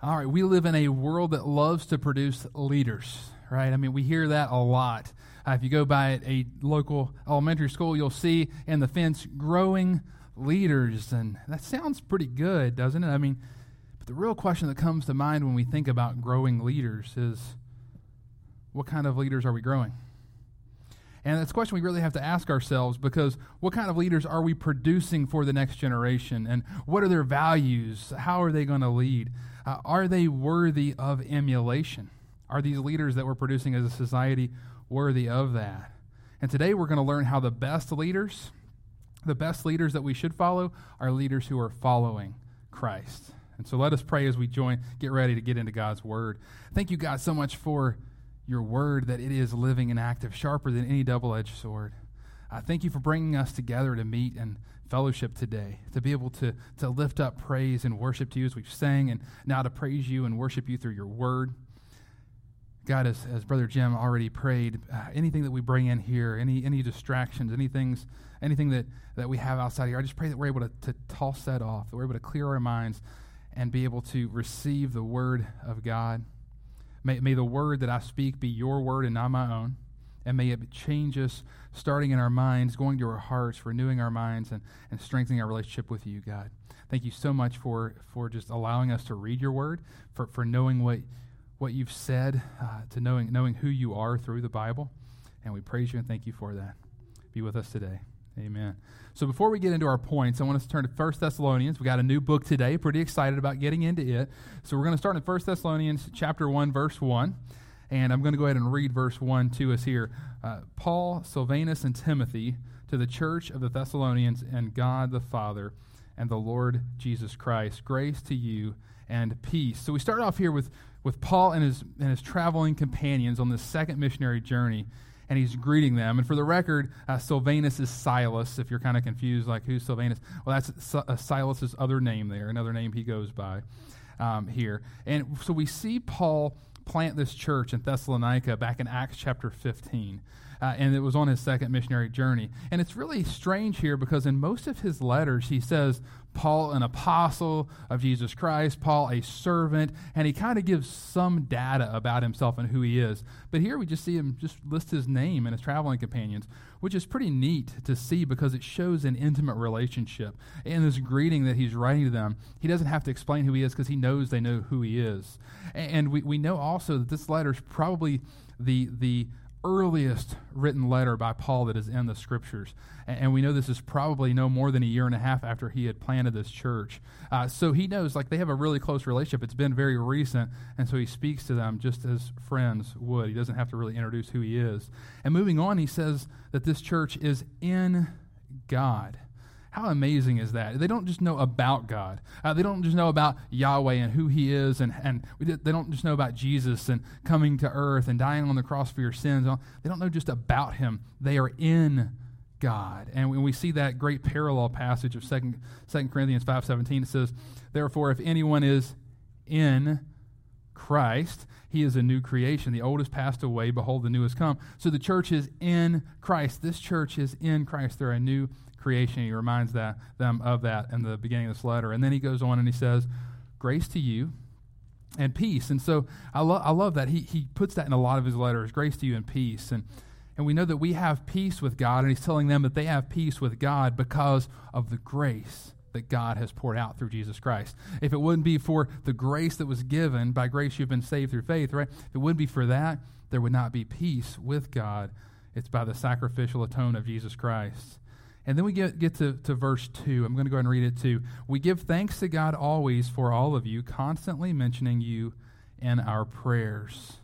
All right, we live in a world that loves to produce leaders, right? I mean, we hear that a lot. Uh, if you go by a local elementary school, you'll see in the fence growing leaders, and that sounds pretty good, doesn't it? I mean, but the real question that comes to mind when we think about growing leaders is what kind of leaders are we growing? And that's a question we really have to ask ourselves because what kind of leaders are we producing for the next generation? And what are their values? How are they going to lead? Uh, are they worthy of emulation? Are these leaders that we're producing as a society worthy of that? And today we're going to learn how the best leaders, the best leaders that we should follow, are leaders who are following Christ. And so let us pray as we join, get ready to get into God's word. Thank you, God, so much for your word that it is living and active, sharper than any double edged sword. I thank you for bringing us together to meet and fellowship today, to be able to, to lift up praise and worship to you as we've sang, and now to praise you and worship you through your word. God, as, as Brother Jim already prayed, uh, anything that we bring in here, any any distractions, anything, anything that, that we have outside here, I just pray that we're able to, to toss that off, that we're able to clear our minds and be able to receive the word of God. May, may the word that I speak be your word and not my own. And may it change us, starting in our minds, going to our hearts, renewing our minds, and, and strengthening our relationship with you, God. Thank you so much for, for just allowing us to read your word, for, for knowing what, what you've said, uh, to knowing, knowing who you are through the Bible. And we praise you and thank you for that. Be with us today. Amen. So before we get into our points, I want us to turn to 1 Thessalonians. We got a new book today. Pretty excited about getting into it. So we're going to start in 1 Thessalonians chapter 1, verse 1. And I'm going to go ahead and read verse 1 to us here. Uh, Paul, Silvanus, and Timothy to the church of the Thessalonians and God the Father and the Lord Jesus Christ. Grace to you and peace. So we start off here with, with Paul and his, and his traveling companions on this second missionary journey and he's greeting them. And for the record, uh, Silvanus is Silas. If you're kind of confused, like who's Silvanus? Well, that's uh, Silas's other name there, another name he goes by um, here. And so we see Paul plant this church in Thessalonica back in Acts chapter 15. Uh, and it was on his second missionary journey. And it's really strange here because in most of his letters, he says, Paul, an apostle of Jesus Christ, Paul, a servant, and he kind of gives some data about himself and who he is. But here we just see him just list his name and his traveling companions, which is pretty neat to see because it shows an intimate relationship. In this greeting that he's writing to them, he doesn't have to explain who he is because he knows they know who he is. And we, we know also that this letter is probably the, the earliest written letter by Paul that is in the scriptures. And, we know this is probably no more than a year and a half after he had planted this church. Uh, so he knows, like, they have a really close relationship. It's been very recent. And so he speaks to them just as friends would. He doesn't have to really introduce who he is. And moving on, he says that this church is in God. How amazing is that? They don't just know about God. Uh, they don't just know about Yahweh and who He is, and, and they don't just know about Jesus and coming to earth and dying on the cross for your sins. They don't know just about Him. They are in God. And when we see that great parallel passage of 2, 2 Corinthians 5.17, it says, Therefore, if anyone is in Christ, he is a new creation. The old has passed away. Behold, the new has come. So the church is in Christ. This church is in Christ. They're a new creation. He reminds that, them of that in the beginning of this letter. And then he goes on and he says, Grace to you and peace. And so I, lo- I love that. He, he puts that in a lot of his letters grace to you and peace. And, and we know that we have peace with God, and he's telling them that they have peace with God because of the grace that God has poured out through Jesus Christ. If it wouldn't be for the grace that was given, by grace you've been saved through faith, right? If it wouldn't be for that, there would not be peace with God. It's by the sacrificial atonement of Jesus Christ. And then we get, get to, to verse 2. I'm going to go ahead and read it too. We give thanks to God always for all of you, constantly mentioning you in our prayers.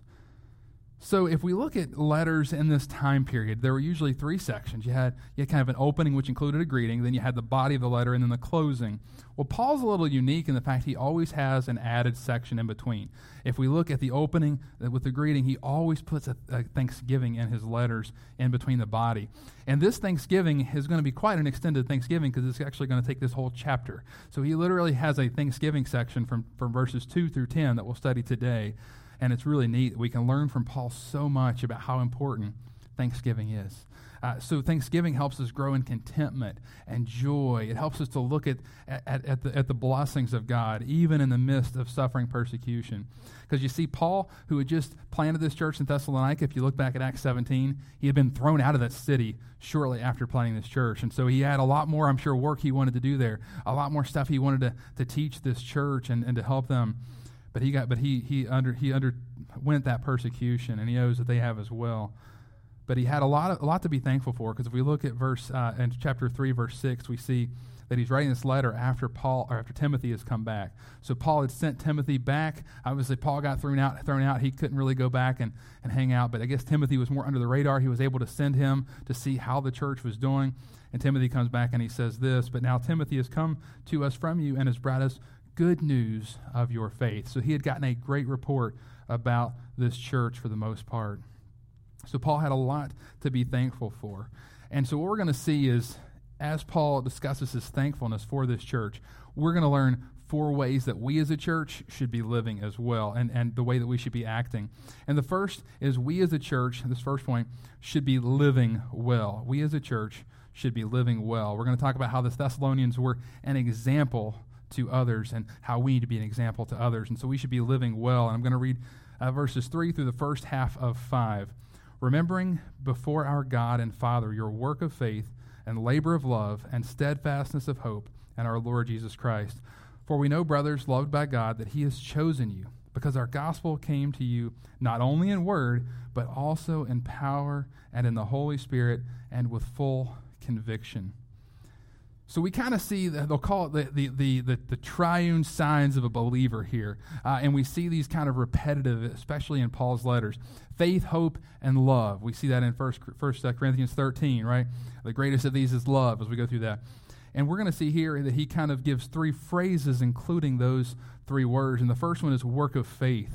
So if we look at letters in this time period, there were usually three sections. You had, you had kind of an opening, which included a greeting, then you had the body of the letter, and then the closing. Well, Paul's a little unique in the fact he always has an added section in between. If we look at the opening uh, with the greeting, he always puts a, a thanksgiving in his letters in between the body. And this thanksgiving is going to be quite an extended thanksgiving because it's actually going to take this whole chapter. So he literally has a thanksgiving section from, from verses 2 through 10 that we'll study today and it's really neat. We can learn from Paul so much about how important Thanksgiving is. Uh, so Thanksgiving helps us grow in contentment and joy. It helps us to look at, at, at, the, at the blessings of God, even in the midst of suffering persecution. Because you see, Paul, who had just planted this church in Thessalonica, if you look back at Acts 17, he had been thrown out of that city shortly after planting this church. And so he had a lot more, I'm sure, work he wanted to do there, a lot more stuff he wanted to, to teach this church and, and to help them. But he got, but he, he under, he underwent that persecution, and he knows that they have as well. But he had a lot, of, a lot to be thankful for, because if we look at verse, uh, in chapter 3, verse 6, we see that he's writing this letter after Paul or after Timothy has come back. So Paul had sent Timothy back. Obviously, Paul got thrown out. Thrown out. He couldn't really go back and, and hang out. But I guess Timothy was more under the radar. He was able to send him to see how the church was doing. And Timothy comes back and he says this. But now Timothy has come to us from you and has brought us good news of your faith. So he had gotten a great report about this church for the most part. So Paul had a lot to be thankful for. And so what we're going to see is as Paul discusses his thankfulness for this church, we're going to learn four ways that we as a church should be living as well and, and the way that we should be acting. And the first is we as a church, this first point, should be living well. We as a church should be living well. We're going to talk about how the Thessalonians were an example to others and how we need to be an example to others. And so we should be living well. And I'm going to read uh, verses 3 through the first half of 5. Remembering before our God and Father your work of faith and labor of love and steadfastness of hope and our Lord Jesus Christ. For we know, brothers, loved by God, that He has chosen you, because our gospel came to you not only in word, but also in power and in the Holy Spirit and with full conviction. So we kind of see, the, they'll call it the, the, the, the, the triune signs of a believer here. Uh, and we see these kind of repetitive, especially in Paul's letters faith, hope, and love. We see that in First, First Corinthians 13, right? The greatest of these is love as we go through that. And we're going to see here that he kind of gives three phrases, including those three words. And the first one is work of faith.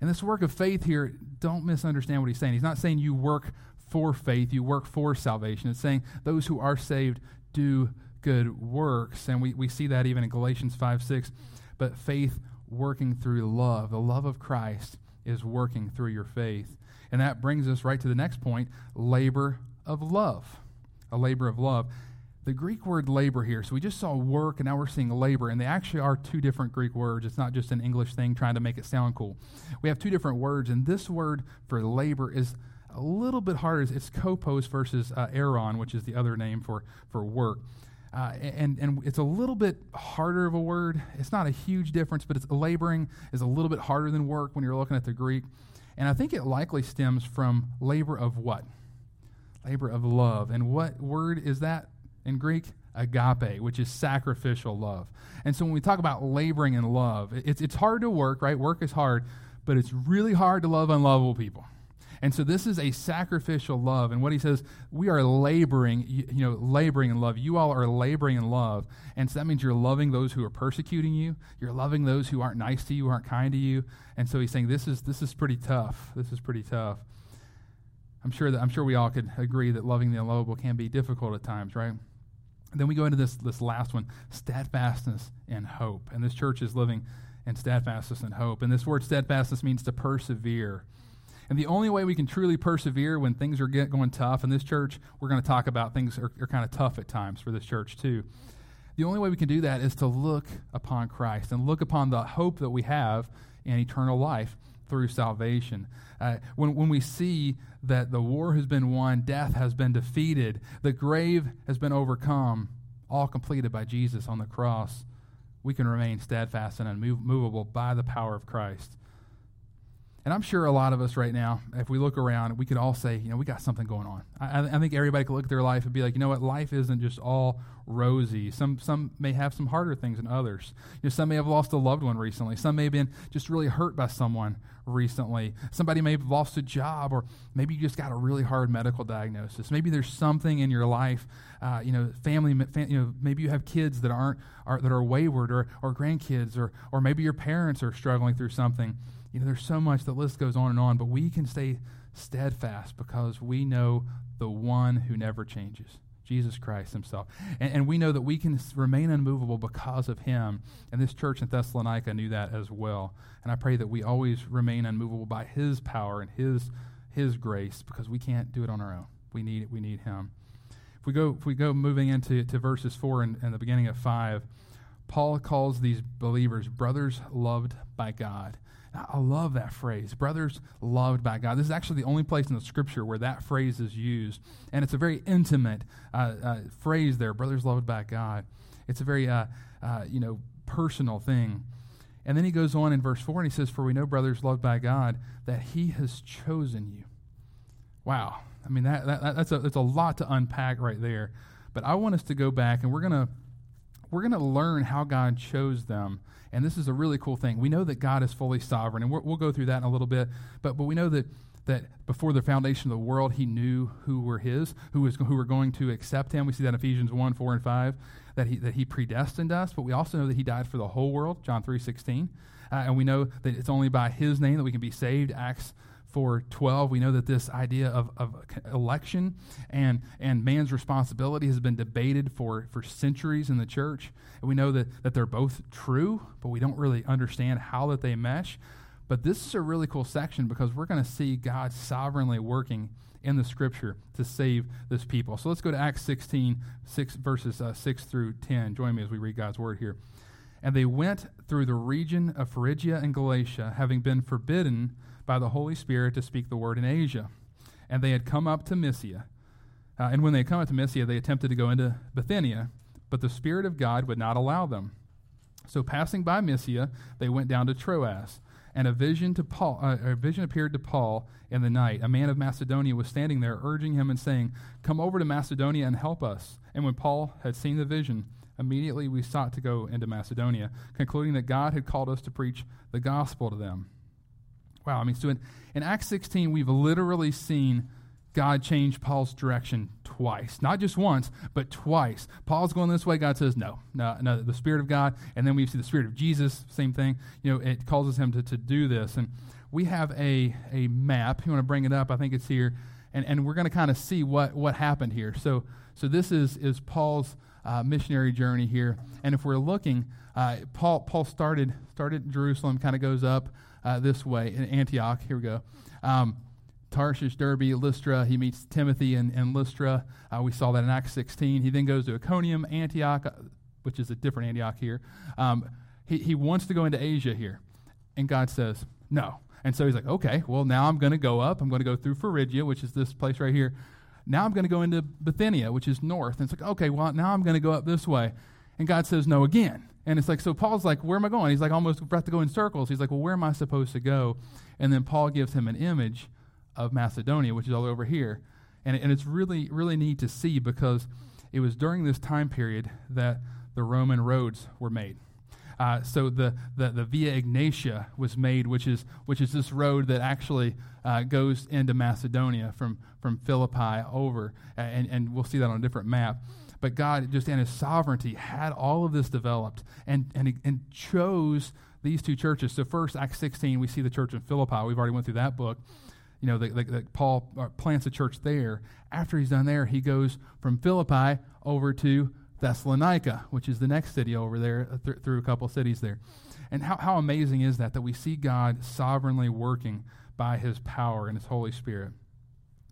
And this work of faith here, don't misunderstand what he's saying. He's not saying you work for faith, you work for salvation. It's saying those who are saved do good works. And we, we see that even in Galatians 5 6. But faith working through love. The love of Christ is working through your faith. And that brings us right to the next point labor of love. A labor of love. The Greek word labor here, so we just saw work and now we're seeing labor, and they actually are two different Greek words. It's not just an English thing trying to make it sound cool. We have two different words, and this word for labor is a little bit harder. It's kopos versus uh, which is the other name for, for work. Uh, and, and it's a little bit harder of a word. It's not a huge difference, but it's laboring is a little bit harder than work when you're looking at the Greek. And I think it likely stems from labor of what? Labor of love. And what word is that in Greek? Agape, which is sacrificial love. And so when we talk about laboring in love, it's, it's hard to work, right? Work is hard, but it's really hard to love unlovable people. And so this is a sacrificial love. And what he says, we are laboring, you, know, laboring in love. You all are laboring in love. And so that means you're loving those who are persecuting you. You're loving those who aren't nice to you, aren't kind to you. And so he's saying this is this is pretty tough. This is pretty tough. I'm sure that I'm sure we all could agree that loving the unlovable can be difficult at times, right? And then we go into this this last one, steadfastness and hope. And this church is living in steadfastness and hope. And this word steadfastness means to persevere. And the only way we can truly persevere when things are get, going tough in this church, we're going to talk about things are, are kind of tough at times for this church too. The only way we can do that is to look upon Christ and look upon the hope that we have in eternal life through salvation. Uh, when, when we see that the war has been won, death has been defeated, the grave has been overcome, all completed by Jesus on the cross, we can remain steadfast and unmovable by the power of Christ. And I'm sure a lot of us right now, if we look around, we could all say, you know, we got something going on. I, I, think everybody could look at their life and be like, you know what, life isn't just all rosy. Some some may have some harder things than others. You know, some may have lost a loved one recently. Some may have been just really hurt by someone recently. Somebody may have lost a job, or maybe you just got a really hard medical diagnosis. Maybe there's something in your life, uh, you know, family, you know, maybe you have kids that aren't are, that are wayward, or or grandkids, or or maybe your parents are struggling through something. You know, there's so much, the list goes on and on, but we can stay steadfast because we know the one who never changes. Jesus Christ Himself. And, and, we know that we can remain unmovable because of Him. And this church in Thessalonica knew that as well. And I pray that we always remain unmovable by His power and His, His grace because we can't do it on our own. We need it. we need him. If we go if we go moving into to verses four and, and the beginning of five, Paul calls these believers brothers loved by God. I love that phrase, brothers loved by God. This is actually the only place in the scripture where that phrase is used. And it's a very intimate uh, uh, phrase there, brothers loved by God. It's a very, uh, uh you know, personal thing. And then he goes on in verse 4 and he says, For we know, brothers loved by God, that he has chosen you. Wow. I mean, that, that, that's, a, that's a lot to unpack right there. But I want us to go back and we're going to we're going to learn how God chose them and this is a really cool thing. We know that God is fully sovereign, and we will go through that in a little bit. But, but we know that, that before the foundation of the world, He knew who were His, who, was, who were going to accept Him. We see that in Ephesians 1 4 and 5, that He, that he predestined us. But we also know that He died for the whole world, John 3 16. Uh, and we know that it's only by His name that we can be saved, Acts 412 we know that this idea of, of election and, and man's responsibility has been debated for, for centuries in the church. And we know that, that they're both true but we don't really understand how that they mesh. But this is a really cool section because we're going to see god sovereignly working in the scripture to save this people. So let's go to acts 16 6 verses uh, 6 through 10 join me as we read god's word here and they went through the region of phrygia and galatia having been forbidden by the Holy Spirit to speak the word in Asia. And they had come up to Mysia. Uh, and when they had come up to Mysia, they attempted to go into Bithynia, but the Spirit of God would not allow them. So passing by Mysia, they went down to Troas. And a vision to Paul, uh, a vision appeared to Paul in the night. A man of Macedonia was standing there, urging him and saying, "Come over to Macedonia and help us." And when Paul had seen the vision, immediately we sought to go into Macedonia, concluding that God had called us to preach the gospel to them. Wow, I mean, so in, in Acts 16, we've literally seen God change Paul's direction twice. Not just once, but twice. Paul's going this way, God says, no, no, no, the Spirit of God. And then we see the Spirit of Jesus, same thing. You know, it causes him to, to do this. And we have a, a map. You want to bring it up? I think it's here. And, and we're going to kind of see what, what happened here. So, so this is, is Paul's uh, missionary journey here. And if we're looking, uh, Paul, Paul started, started Jerusalem, kind of goes up uh, this way in Antioch. Here we go. Um, Tarshish, Derbe, Lystra. He meets Timothy in, in Lystra. Uh, we saw that in Acts 16. He then goes to Iconium, Antioch, uh, which is a different Antioch here. Um, he, he wants to go into Asia here. And God says, no. And so he's like, okay, well, now I'm going to go up. I'm going to go through Phrygia, which is this place right here. Now I'm going to go into Bithynia, which is north. And it's like, okay, well, now I'm going to go up this way. And God says no again. And it's like, so Paul's like, where am I going? He's like almost about to go in circles. He's like, well, where am I supposed to go? And then Paul gives him an image of Macedonia, which is all over here. And, and it's really, really neat to see because it was during this time period that the Roman roads were made. Uh, so the, the, the Via Ignatia was made, which is, which is this road that actually uh, goes into Macedonia from, from Philippi over. And, and we'll see that on a different map. But God, just in His sovereignty, had all of this developed and, and, and chose these two churches. So, first, Acts 16, we see the church in Philippi. We've already went through that book. You know, the Paul uh, plants a church there. After he's done there, he goes from Philippi over to Thessalonica, which is the next city over there, uh, th- through a couple cities there. And how, how amazing is that, that we see God sovereignly working by his power and his Holy Spirit?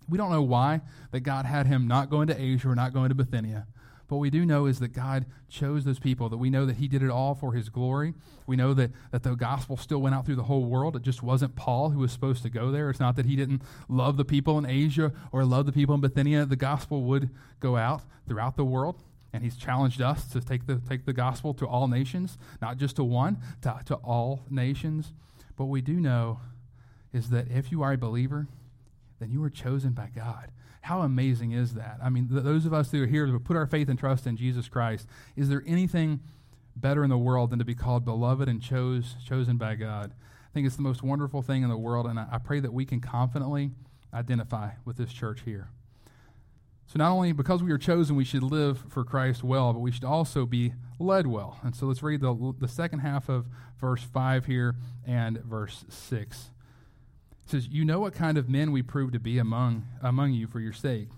We don't know why that God had him not going to Asia or not going to Bithynia. But what we do know is that God chose those people, that we know that He did it all for His glory. We know that, that the gospel still went out through the whole world. It just wasn't Paul who was supposed to go there. It's not that he didn't love the people in Asia or love the people in Bithynia. The gospel would go out throughout the world. And he's challenged us to take the, take the gospel to all nations, not just to one, to, to all nations. But we do know is that if you are a believer, then you are chosen by God. How amazing is that? I mean, th- those of us who are here to put our faith and trust in Jesus Christ, is there anything better in the world than to be called beloved and chose, chosen by God? I think it's the most wonderful thing in the world, and I, I pray that we can confidently identify with this church here. So, not only because we are chosen, we should live for Christ well, but we should also be led well. And so, let's read the, the second half of verse 5 here and verse 6. It says, You know what kind of men we proved to be among, among you for your sake,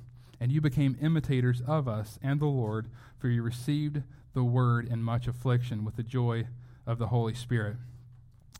and you became imitators of us and the Lord, for you received the word in much affliction with the joy of the Holy Spirit.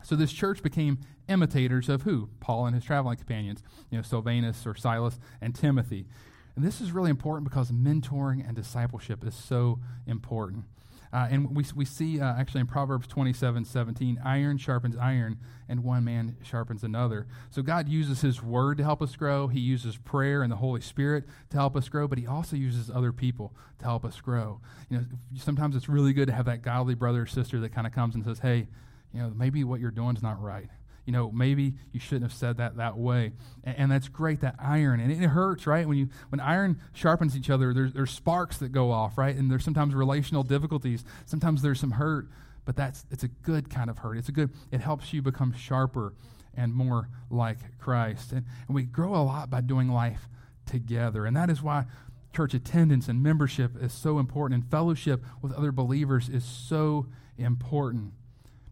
So this church became imitators of who? Paul and his traveling companions, you know, Silvanus or Silas and Timothy. And this is really important because mentoring and discipleship is so important. Uh, and we, we see uh, actually in Proverbs 27 17, iron sharpens iron, and one man sharpens another. So God uses His Word to help us grow. He uses prayer and the Holy Spirit to help us grow, but He also uses other people to help us grow. You know, sometimes it's really good to have that godly brother or sister that kind of comes and says, hey, you know, maybe what you're doing is not right you know, maybe you shouldn't have said that that way. And, and that's great, that iron. And it, it, hurts, right? When you when iron sharpens each other, there's, there's sparks that go off, right? And there's sometimes relational difficulties. Sometimes there's some hurt, but that's it's a good kind of hurt. It's a good, it helps you become sharper and more like Christ. And, and we grow a lot by doing life together. And that is why church attendance and membership is so important, and fellowship with other believers is so important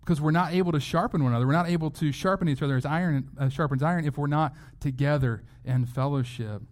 because we're not able to sharpen one another. We're not able to sharpen each other as iron uh, sharpens iron if we're not together in fellowship.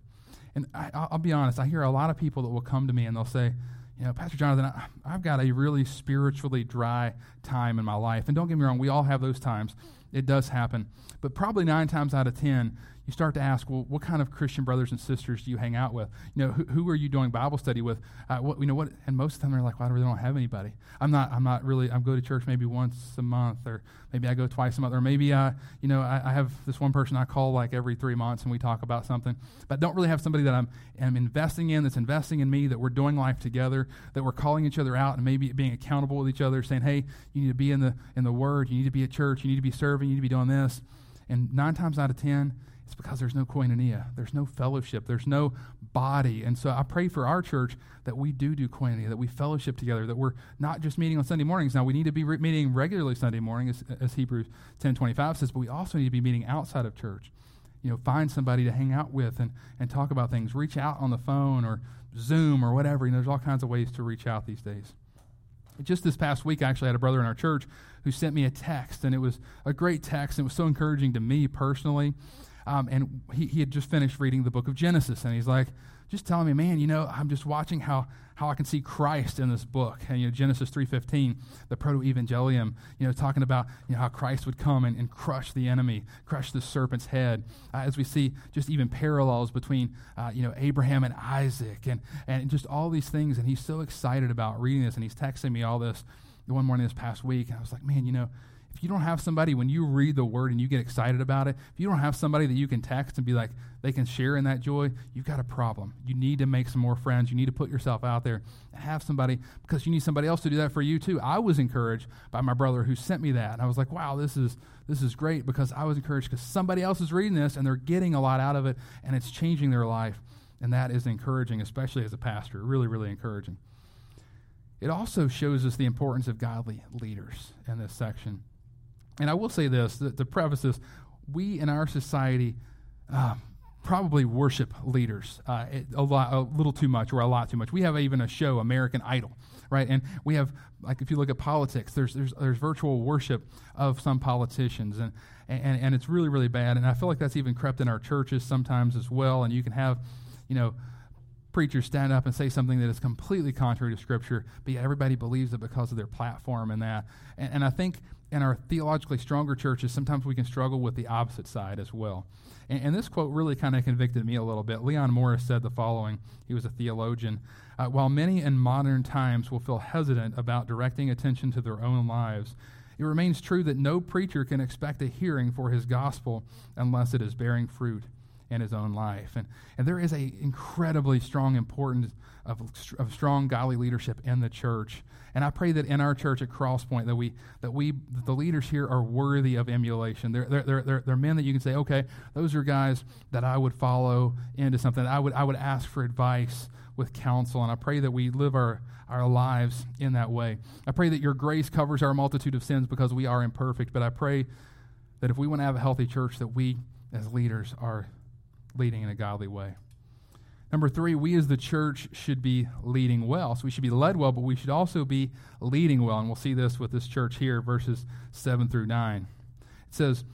And I, will be honest, I hear a lot of people that will come to me and they'll say, you know, Pastor Jonathan, I, I've got a really spiritually dry time in my life. And don't get me wrong, we all have those times. It does happen. But probably nine times out of ten, you start to ask, well, what kind of Christian brothers and sisters do you hang out with? You know, who, who are you doing Bible study with? Uh, what, you know what? And most of the time they're like, well, I really don't have anybody. I'm not. I'm not really. I go to church maybe once a month, or maybe I go twice a month, or maybe I, you know, I, I have this one person I call like every three months, and we talk about something. But I don't really have somebody that I'm am investing in, that's investing in me, that we're doing life together, that we're calling each other out, and maybe being accountable with each other, saying, hey, you need to be in the in the Word, you need to be at church, you need to be serving, you need to be doing this. And nine times out of ten it's because there's no koinonia, there's no fellowship, there's no body. And so I pray for our church that we do do koinonia, that we fellowship together, that we're not just meeting on Sunday mornings. Now, we need to be re- meeting regularly Sunday morning, as, as Hebrews 10.25 says, but we also need to be meeting outside of church. You know, find somebody to hang out with and, and talk about things. Reach out on the phone or Zoom or whatever. You know, there's all kinds of ways to reach out these days. Just this past week, I actually had a brother in our church who sent me a text, and it was a great text. And it was so encouraging to me personally. Um, and he, he had just finished reading the book of Genesis, and he's like, just telling me, man, you know, I'm just watching how, how I can see Christ in this book. And, you know, Genesis 3.15, the proto-evangelium, you know, talking about, you know, how Christ would come and, and crush the enemy, crush the serpent's head. Uh, as we see just even parallels between, uh, you know, Abraham and Isaac and, and just all these things. And he's so excited about reading this, and he's texting me all this one morning this past week. And I was like, man, you know, if you don't have somebody, when you read the word and you get excited about it, if you don't have somebody that you can text and be like, they can share in that joy, you've got a problem. You need to make some more friends. You need to put yourself out there and have somebody because you need somebody else to do that for you too. I was encouraged by my brother who sent me that. And I was like, wow, this is this is great because I was encouraged because somebody else is reading this and they're getting a lot out of it and it's changing their life. And that is encouraging, especially as a pastor. Really, really encouraging. It also shows us the importance of godly leaders in this section. And I will say this to, to preface this, we in our society uh, probably worship leaders uh, a, lot, a little too much or a lot too much. We have even a show, American Idol, right? And we have, like, if you look at politics, there's, there's, there's virtual worship of some politicians, and, and, and it's really, really bad. And I feel like that's even crept in our churches sometimes as well. And you can have, you know, preachers stand up and say something that is completely contrary to Scripture, but yet everybody believes it because of their platform and that. And, and I think in our theologically stronger churches, sometimes we can struggle with the opposite side as well. And, and this quote really kind of convicted me a little bit. Leon Morris said the following he was a theologian. Uh, While many in modern times will feel hesitant about directing attention to their own lives, it remains true that no preacher can expect a hearing for his gospel unless it is bearing fruit in his own life. And, and there is an incredibly strong importance of, of strong godly leadership in the church. And I pray that in our church at Crosspoint that we that we that the leaders here are worthy of emulation. They're, they're, they're, they're, men that you can say, okay, those are guys that I would follow into something. I would I would ask for advice with counsel. And I pray that we live our, our lives in that way. I pray that your grace covers our multitude of sins because we are imperfect. But I pray that if we want to have a healthy church, that we as leaders are leading in a godly way. Number three, we as the church should be leading well. So we should be led well, but we should also be leading well. And we'll see this with this church here, verses 7 through 9. It says,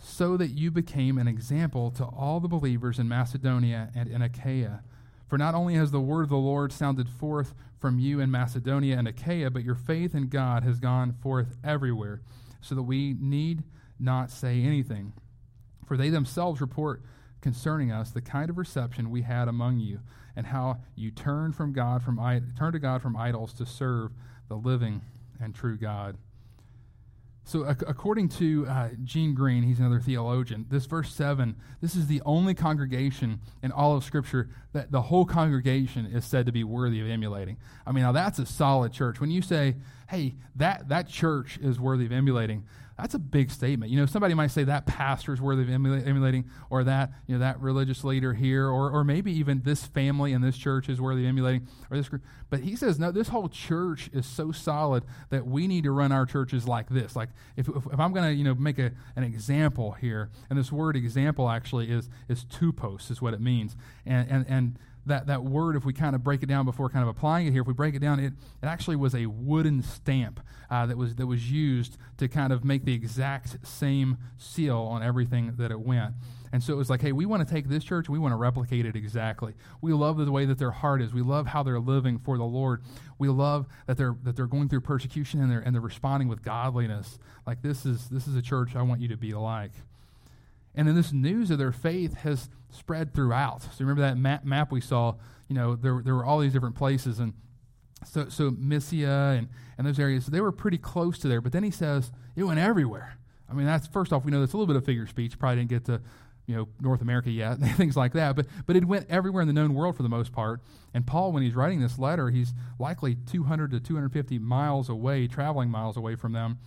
So that you became an example to all the believers in Macedonia and in Achaia. For not only has the word of the Lord sounded forth from you in Macedonia and Achaia, but your faith in God has gone forth everywhere, so that we need not say anything. For they themselves report concerning us the kind of reception we had among you, and how you turned from God from turned to God from idols to serve the living and true God. So, according to uh, Gene Green, he's another theologian, this verse 7, this is the only congregation in all of Scripture that the whole congregation is said to be worthy of emulating. I mean, now that's a solid church. When you say, hey, that, that church is worthy of emulating, that's a big statement. You know, somebody might say that pastor is worthy of emulating, or that you know that religious leader here, or or maybe even this family in this church is worthy of emulating, or this group. But he says no. This whole church is so solid that we need to run our churches like this. Like if if, if I'm going to you know make a, an example here, and this word example actually is is tupos, is what it means, and and and that, that word, if we kind of break it down before kind of applying it here, if we break it down, it, it actually was a wooden stamp uh, that, was, that was used to kind of make the exact same seal on everything that it went. And so it was like, hey, we want to take this church, we want to replicate it exactly. We love the way that their heart is. We love how they're living for the Lord. We love that they're that they're going through persecution and they're and they're responding with godliness. Like this is this is a church I want you to be like. And then this news of their faith has spread throughout. So remember that map, map we saw, you know, there, there were all these different places. And so, so Mysia and, and those areas, they were pretty close to there. But then he says it went everywhere. I mean, that's first off, we know that's a little bit of figure speech. Probably didn't get to, you know, North America yet, things like that. But, but it went everywhere in the known world for the most part. And Paul, when he's writing this letter, he's likely 200 to 250 miles away, traveling miles away from them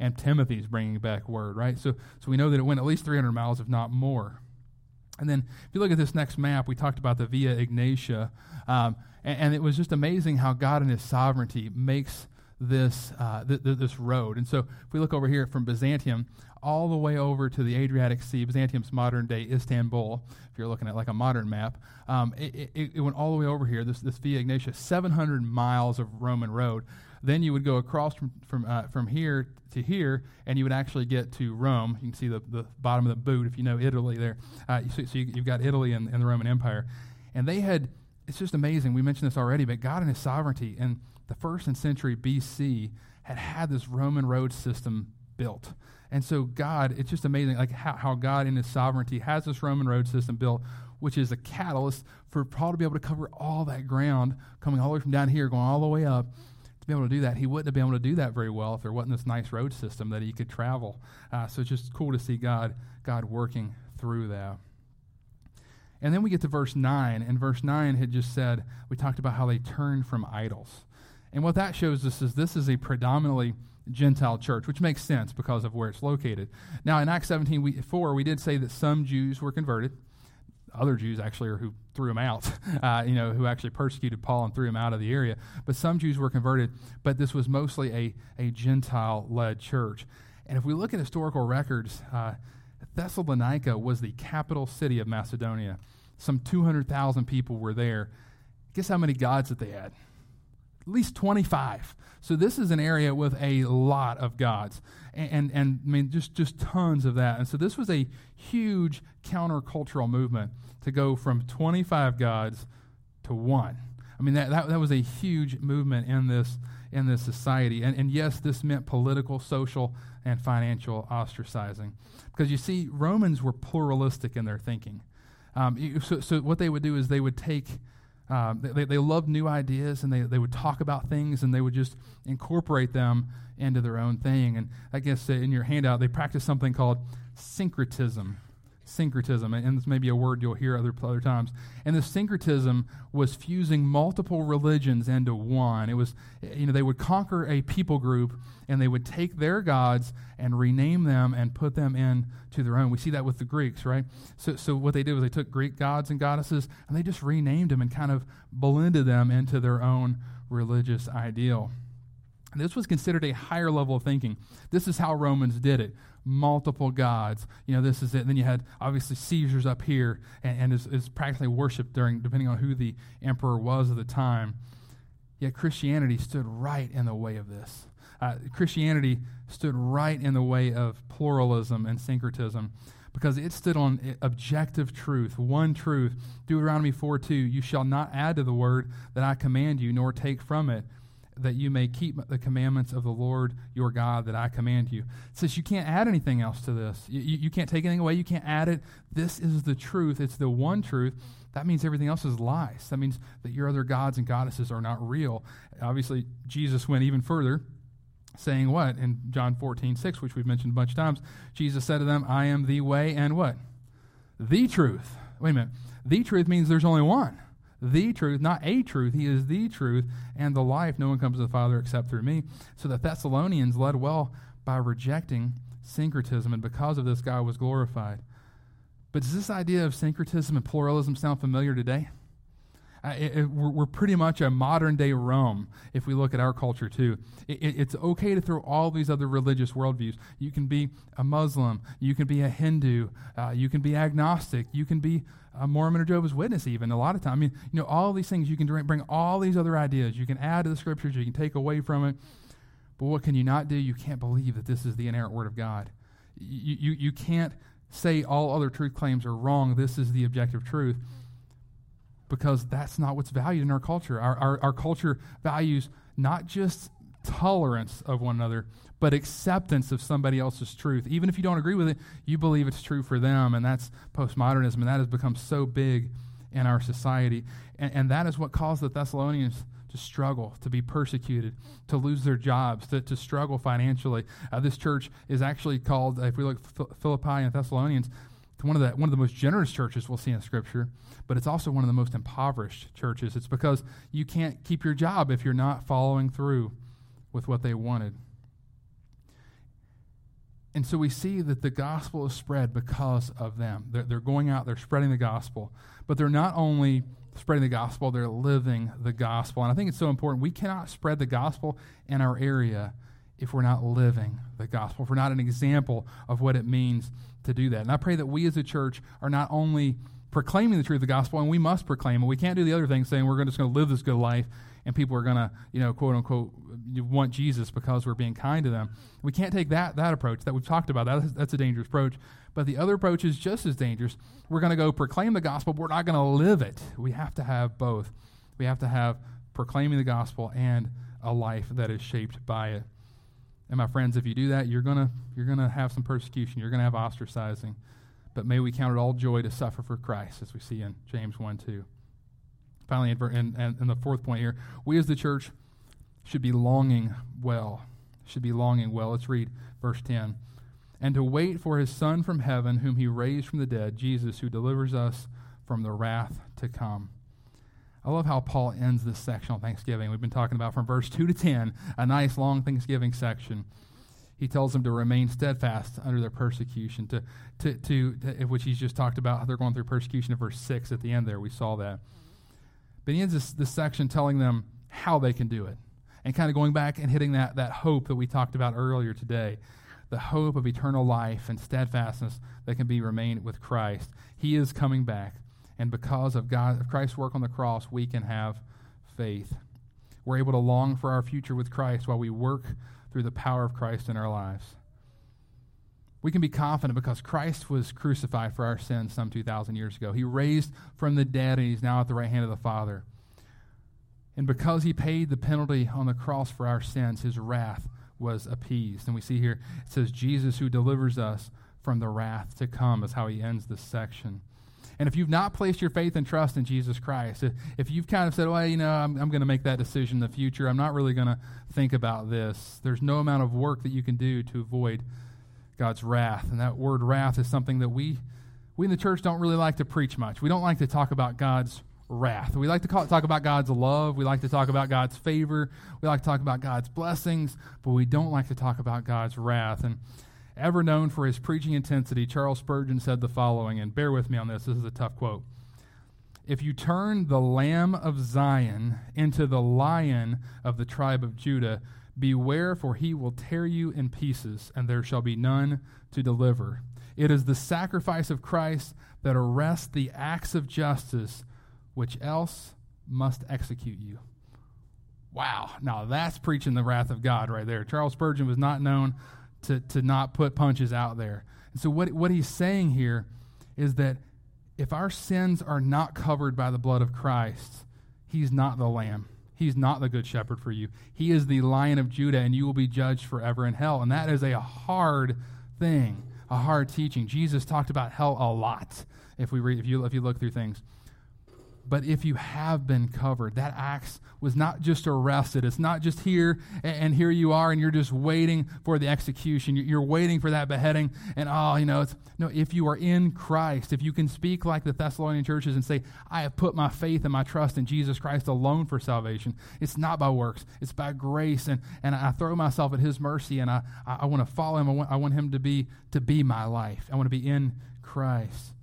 and Timothy's bringing back word, right? So, so we know that it went at least 300 miles, if not more. And then if you look at this next map, we talked about the Via Ignatia, um, and, and, it was just amazing how God in His sovereignty makes this uh, th- th- this road. And so if we look over here from Byzantium all the way over to the Adriatic Sea, Byzantium's modern day Istanbul, if you're looking at like a modern map, um, it, it, it, went all the way over here. This this Via Ignatia, 700 miles of Roman road. Then you would go across from from uh, from here to here, and you would actually get to Rome. You can see the, the bottom of the boot if you know Italy there. Uh, so, you, have got Italy and, and the Roman Empire, and they had. It's just amazing. We mentioned this already, but God in His sovereignty in the first and century BC had had this Roman road system built. And so God, it's just amazing, like how, how God in His sovereignty has this Roman road system built, which is a catalyst for Paul to be able to cover all that ground, coming all the way from down here, going all the way up, be able to do that. He wouldn't have been able to do that very well if there wasn't this nice road system that he could travel. Uh, so it's just cool to see God, God working through that. And then we get to verse 9, and verse 9 had just said, we talked about how they turned from idols. And what that shows us is this is a predominantly Gentile church, which makes sense because of where it's located. Now, in Acts 17 we, 4, we did say that some Jews were converted other Jews actually are who threw him out, uh, you know, who actually persecuted Paul and threw him out of the area. But some Jews were converted, but this was mostly a, a Gentile led church. And if we look at historical records, uh, Thessalonica was the capital city of Macedonia. Some 200,000 people were there. Guess how many gods that they had? At least 25. So this is an area with a lot of gods, and, and, I mean just just tons of that. And so this was a huge countercultural movement to go from 25 gods to one. I mean that, that, that was a huge movement in this in this society. And, and yes, this meant political, social, and financial ostracizing. Because you see, Romans were pluralistic in their thinking. Um, so, so what they would do is they would take um, they, they loved new ideas and they, they would talk about things and they would just incorporate them into their own thing. And I guess in your handout, they practice something called syncretism. Syncretism, and this may be a word you'll hear other, other times. And the syncretism was fusing multiple religions into one. It was, you know, they would conquer a people group and they would take their gods and rename them and put them in to their own. We see that with the Greeks, right? So, so what they did was they took Greek gods and goddesses and they just renamed them and kind of blended them into their own religious ideal. This was considered a higher level of thinking. This is how Romans did it. Multiple gods. You know, this is it. Then you had obviously Caesar's up here and, and is, is practically worshipped during, depending on who the emperor was at the time. Yet Christianity stood right in the way of this. Uh, Christianity stood right in the way of pluralism and syncretism because it stood on objective truth, one truth. Deuteronomy 4 2, you shall not add to the word that I command you, nor take from it that you may keep the commandments of the Lord your God that I command you. It says you can't add anything else to this. You, you, you, can't take anything away. You can't add it. This is the truth. It's the one truth. That means everything else is lies. That means that your other gods and goddesses are not real. Obviously, Jesus went even further, saying what? In John 14, 6, which we've mentioned a bunch of times, Jesus said to them, I am the way and what? The truth. Wait a minute. The truth means there's only one the truth, not a truth. He is the truth and the life. No one comes to the Father except through me. So the Thessalonians led well by rejecting syncretism, and because of this, God was glorified. But does this idea of syncretism and pluralism sound familiar today? Uh, it, it, we're, we're, pretty much a modern day Rome if we look at our culture too. It, it's okay to throw all these other religious worldviews. You can be a Muslim, you can be a Hindu, uh, you can be agnostic, you can be a Mormon or Jehovah's Witness, even a lot of time. I mean, you know, all these things you can bring all these other ideas. You can add to the scriptures, you can take away from it. But what can you not do? You can't believe that this is the inerrant word of God. You, you, you can't say all other truth claims are wrong. This is the objective truth because that's not what's valued in our culture. Our, our, our culture values not just tolerance of one another, but acceptance of somebody else's truth. Even if you don't agree with it, you believe it's true for them, and that's postmodernism, and that has become so big in our society. And, and that is what caused the Thessalonians to struggle, to be persecuted, to lose their jobs, to, to struggle financially. Uh, this church is actually called, if we look Philippi and Thessalonians, one of the one of the most generous churches we'll see in Scripture, but it's also one of the most impoverished churches. It's because you can't keep your job if you're not following through with what they wanted. And so we see that the gospel is spread because of them. They're, they're going out, they're spreading the gospel, but they're not only spreading the gospel, they're living the gospel. And I think it's so important. We cannot spread the gospel in our area if we're not living the gospel, if we're not an example of what it means to do that. And I pray that we as a church are not only proclaiming the truth of the gospel, and we must proclaim it. We can't do the other thing saying we're just going to live this good life and people are going to, you know, quote unquote, want Jesus because we're being kind to them. We can't take that, that approach that we've talked about. That, that's a dangerous approach. But the other approach is just as dangerous. We're going to go proclaim the gospel, but we're not going to live it. We have to have both. We have to have proclaiming the gospel and a life that is shaped by it. And my friends, if you do that, you're gonna you're gonna have some persecution. You're gonna have ostracizing. But may we count it all joy to suffer for Christ, as we see in James 1 2. Finally, and, and, and the fourth point here, we as the church should be longing well. Should be longing well. Let's read verse 10. And to wait for his Son from heaven, whom he raised from the dead, Jesus, who delivers us from the wrath to come. I love how Paul ends this section on Thanksgiving. We've been talking about from verse 2 to 10, a nice long Thanksgiving section. He tells them to remain steadfast under their persecution, to, to, to, to which he's just talked about how they're going through persecution in verse 6 at the end there. We saw that. But he ends this, this section telling them how they can do it and kind of going back and hitting that, that hope that we talked about earlier today the hope of eternal life and steadfastness that can be remained with Christ. He is coming back. And because of God, of Christ's work on the cross, we can have faith. We're able to long for our future with Christ while we work through the power of Christ in our lives. We can be confident because Christ was crucified for our sins some 2,000 years ago. He raised from the dead and he's now at the right hand of the Father. And because he paid the penalty on the cross for our sins, his wrath was appeased. And we see here it says, Jesus who delivers us from the wrath to come, is how he ends this section. And if you've not placed your faith and trust in Jesus Christ, if, if you've kind of said, well, you know, I'm, I'm going to make that decision in the future, I'm not really going to think about this, there's no amount of work that you can do to avoid God's wrath. And that word wrath is something that we, we in the church don't really like to preach much. We don't like to talk about God's wrath. We like to call, talk about God's love. We like to talk about God's favor. We like to talk about God's blessings, but we don't like to talk about God's wrath. And Ever known for his preaching intensity, Charles Spurgeon said the following, and bear with me on this, this is a tough quote. If you turn the lamb of Zion into the lion of the tribe of Judah, beware, for he will tear you in pieces, and there shall be none to deliver. It is the sacrifice of Christ that arrests the axe of justice, which else must execute you. Wow. Now that's preaching the wrath of God right there. Charles Spurgeon was not known to, to not put punches out there. And so, what, what he's saying here is that if our sins are not covered by the blood of Christ, he's not the lamb. He's not the good shepherd for you. He is the lion of Judah, and you will be judged forever in hell. And that is a hard thing, a hard teaching. Jesus talked about hell a lot if, we read, if, you, if you look through things. But if you have been covered, that axe was not just arrested. It's not just here and, here you are and you're just waiting for the execution. You're waiting for that beheading. And oh, you know, it's no, if you are in Christ, if you can speak like the Thessalonian churches and say, I have put my faith and my trust in Jesus Christ alone for salvation, it's not by works, it's by grace. And, and I throw myself at his mercy and I, I, I want to follow him. I want, I want him to be, to be my life. I want to be in Christ.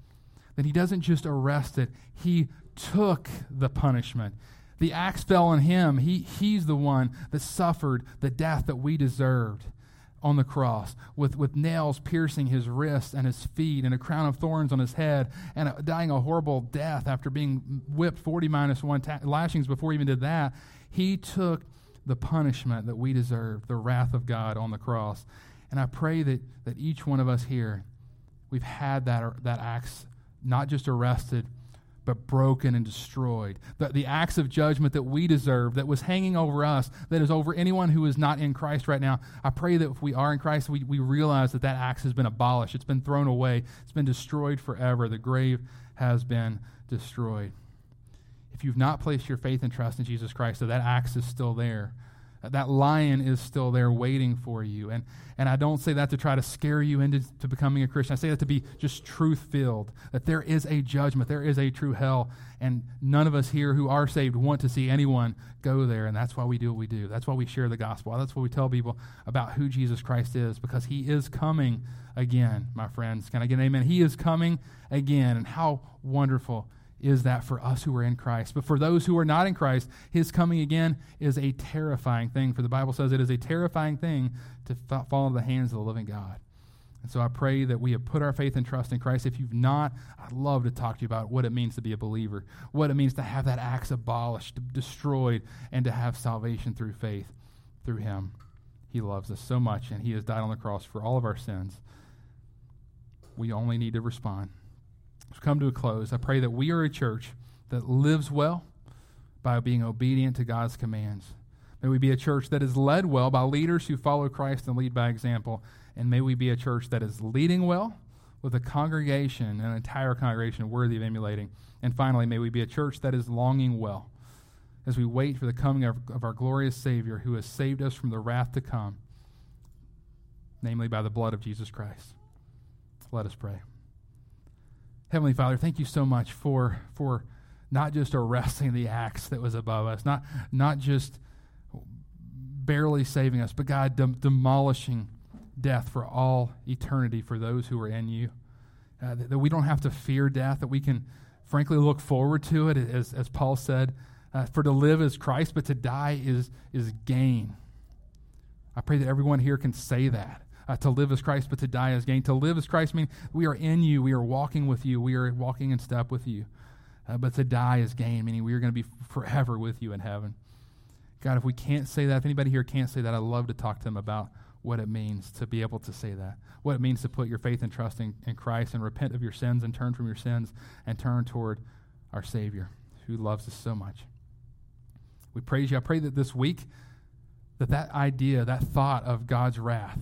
Then he doesn't just arrest it, he took the punishment. The axe fell on him. He, he's the one that suffered the death that we deserved on the cross, with, with nails piercing his wrists and his feet, and a crown of thorns on his head, and a, dying a horrible death after being whipped 40 minus one ta- lashings before he even did that. He took the punishment that we deserve, the wrath of God on the cross. And I pray that, that each one of us here, we've had that, that axe not just arrested, but broken and destroyed. The, the axe of judgment that we deserve, that was hanging over us, that is over anyone who is not in Christ right now. I pray that if we are in Christ, we, we realize that that axe has been abolished. It's been thrown away. It's been destroyed forever. The grave has been destroyed. If you've not placed your faith and trust in Jesus Christ, so that axe is still there that lion is still there waiting for you. And, and I don't say that to try to scare you into to becoming a Christian. I say that to be just truth filled, that there is a judgment, there is a true hell. And none of us here who are saved want to see anyone go there. And that's why we do what we do. That's why we share the gospel. That's why we tell people about who Jesus Christ is, because he is coming again, my friends. Can I get an amen? He is coming again. And how wonderful is that for us who are in Christ. But for those who are not in Christ, his coming again is a terrifying thing. For the Bible says it is a terrifying thing to fall into the hands of the living God. And so I pray that we have put our faith and trust in Christ. If you've not, I'd love to talk to you about what it means to be a believer, what it means to have that axe abolished, destroyed, and to have salvation through faith through him. He loves us so much, and he has died on the cross for all of our sins. We only need to respond come to a close, I pray that we are a church that lives well by being obedient to God's commands. May we be a church that is led well by leaders who follow Christ and lead by example. And may we be a church that is leading well with a congregation, an entire congregation worthy of emulating. And finally, may we be a church that is longing well as we wait for the coming of, of our glorious Savior who has saved us from the wrath to come, namely by the blood of Jesus Christ. Let us pray. Heavenly Father, thank you so much for, for not just arresting the axe that was above us, not, not just barely saving us, but God, dem- demolishing death for all eternity for those who are in you. Uh, that, that, we don't have to fear death, that we can frankly look forward to it, as, as Paul said. Uh, for to live is Christ, but to die is, is gain. I pray that everyone here can say that uh, to live as Christ, but to die as gain. To live as Christ means we are in you, we are walking with you, we are walking in step with you. Uh, but to die is gain, meaning we are going to be forever with you in heaven. God, if we can't say that, if anybody here can't say that, I'd love to talk to them about what it means to be able to say that. What it means to put your faith and trust in, in Christ and repent of your sins and turn from your sins and turn toward our Savior who loves us so much. We praise you. I pray that this week that that idea, that thought of God's wrath,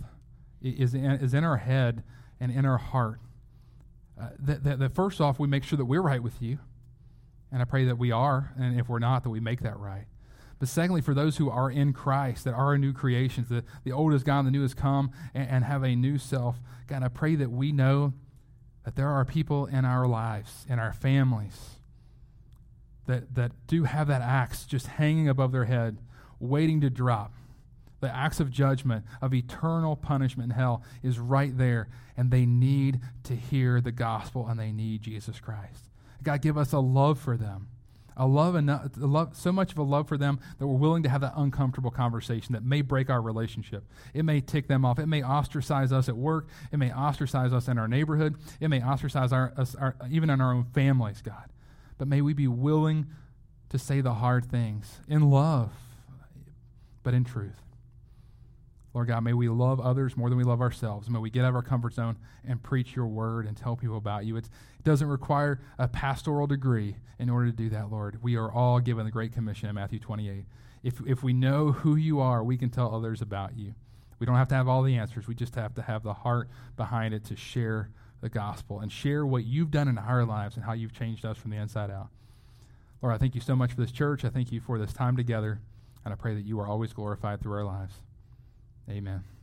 is in, is in our head and in our heart. Uh, that, that, that first off, we make sure that we're right with you. And I pray that we are, and if we're not, that we make that right. But secondly, for those who are in Christ, that are new creations, the, the old is gone, the new has come, and, and have a new self, God, I pray that we know that there are people in our lives, in our families, that, that do have that axe just hanging above their head, waiting to drop the axe of judgment, of eternal punishment in hell, is right there. And they need to hear the gospel and they need Jesus Christ. God, give us a love for them. A love, enough, a love, so much of a love for them that we're willing to have that uncomfortable conversation that may break our relationship. It may tick them off. It may ostracize us at work. It may ostracize us in our neighborhood. It may ostracize our, us, our, even in our own families, God. But may we be willing to say the hard things in love, but in truth. Lord God, may we love others more than we love ourselves. May we get out of our comfort zone and preach your word and tell people about you. It's, it doesn't require a pastoral degree in order to do that, Lord. We are all given the Great Commission in Matthew 28. If, if we know who you are, we can tell others about you. We don't have to have all the answers. We just have to have the heart behind it to share the gospel and share what you've done in our lives and how you've changed us from the inside out. Lord, I thank you so much for this church. I thank you for this time together, and I pray that you are always glorified through our lives. Amen.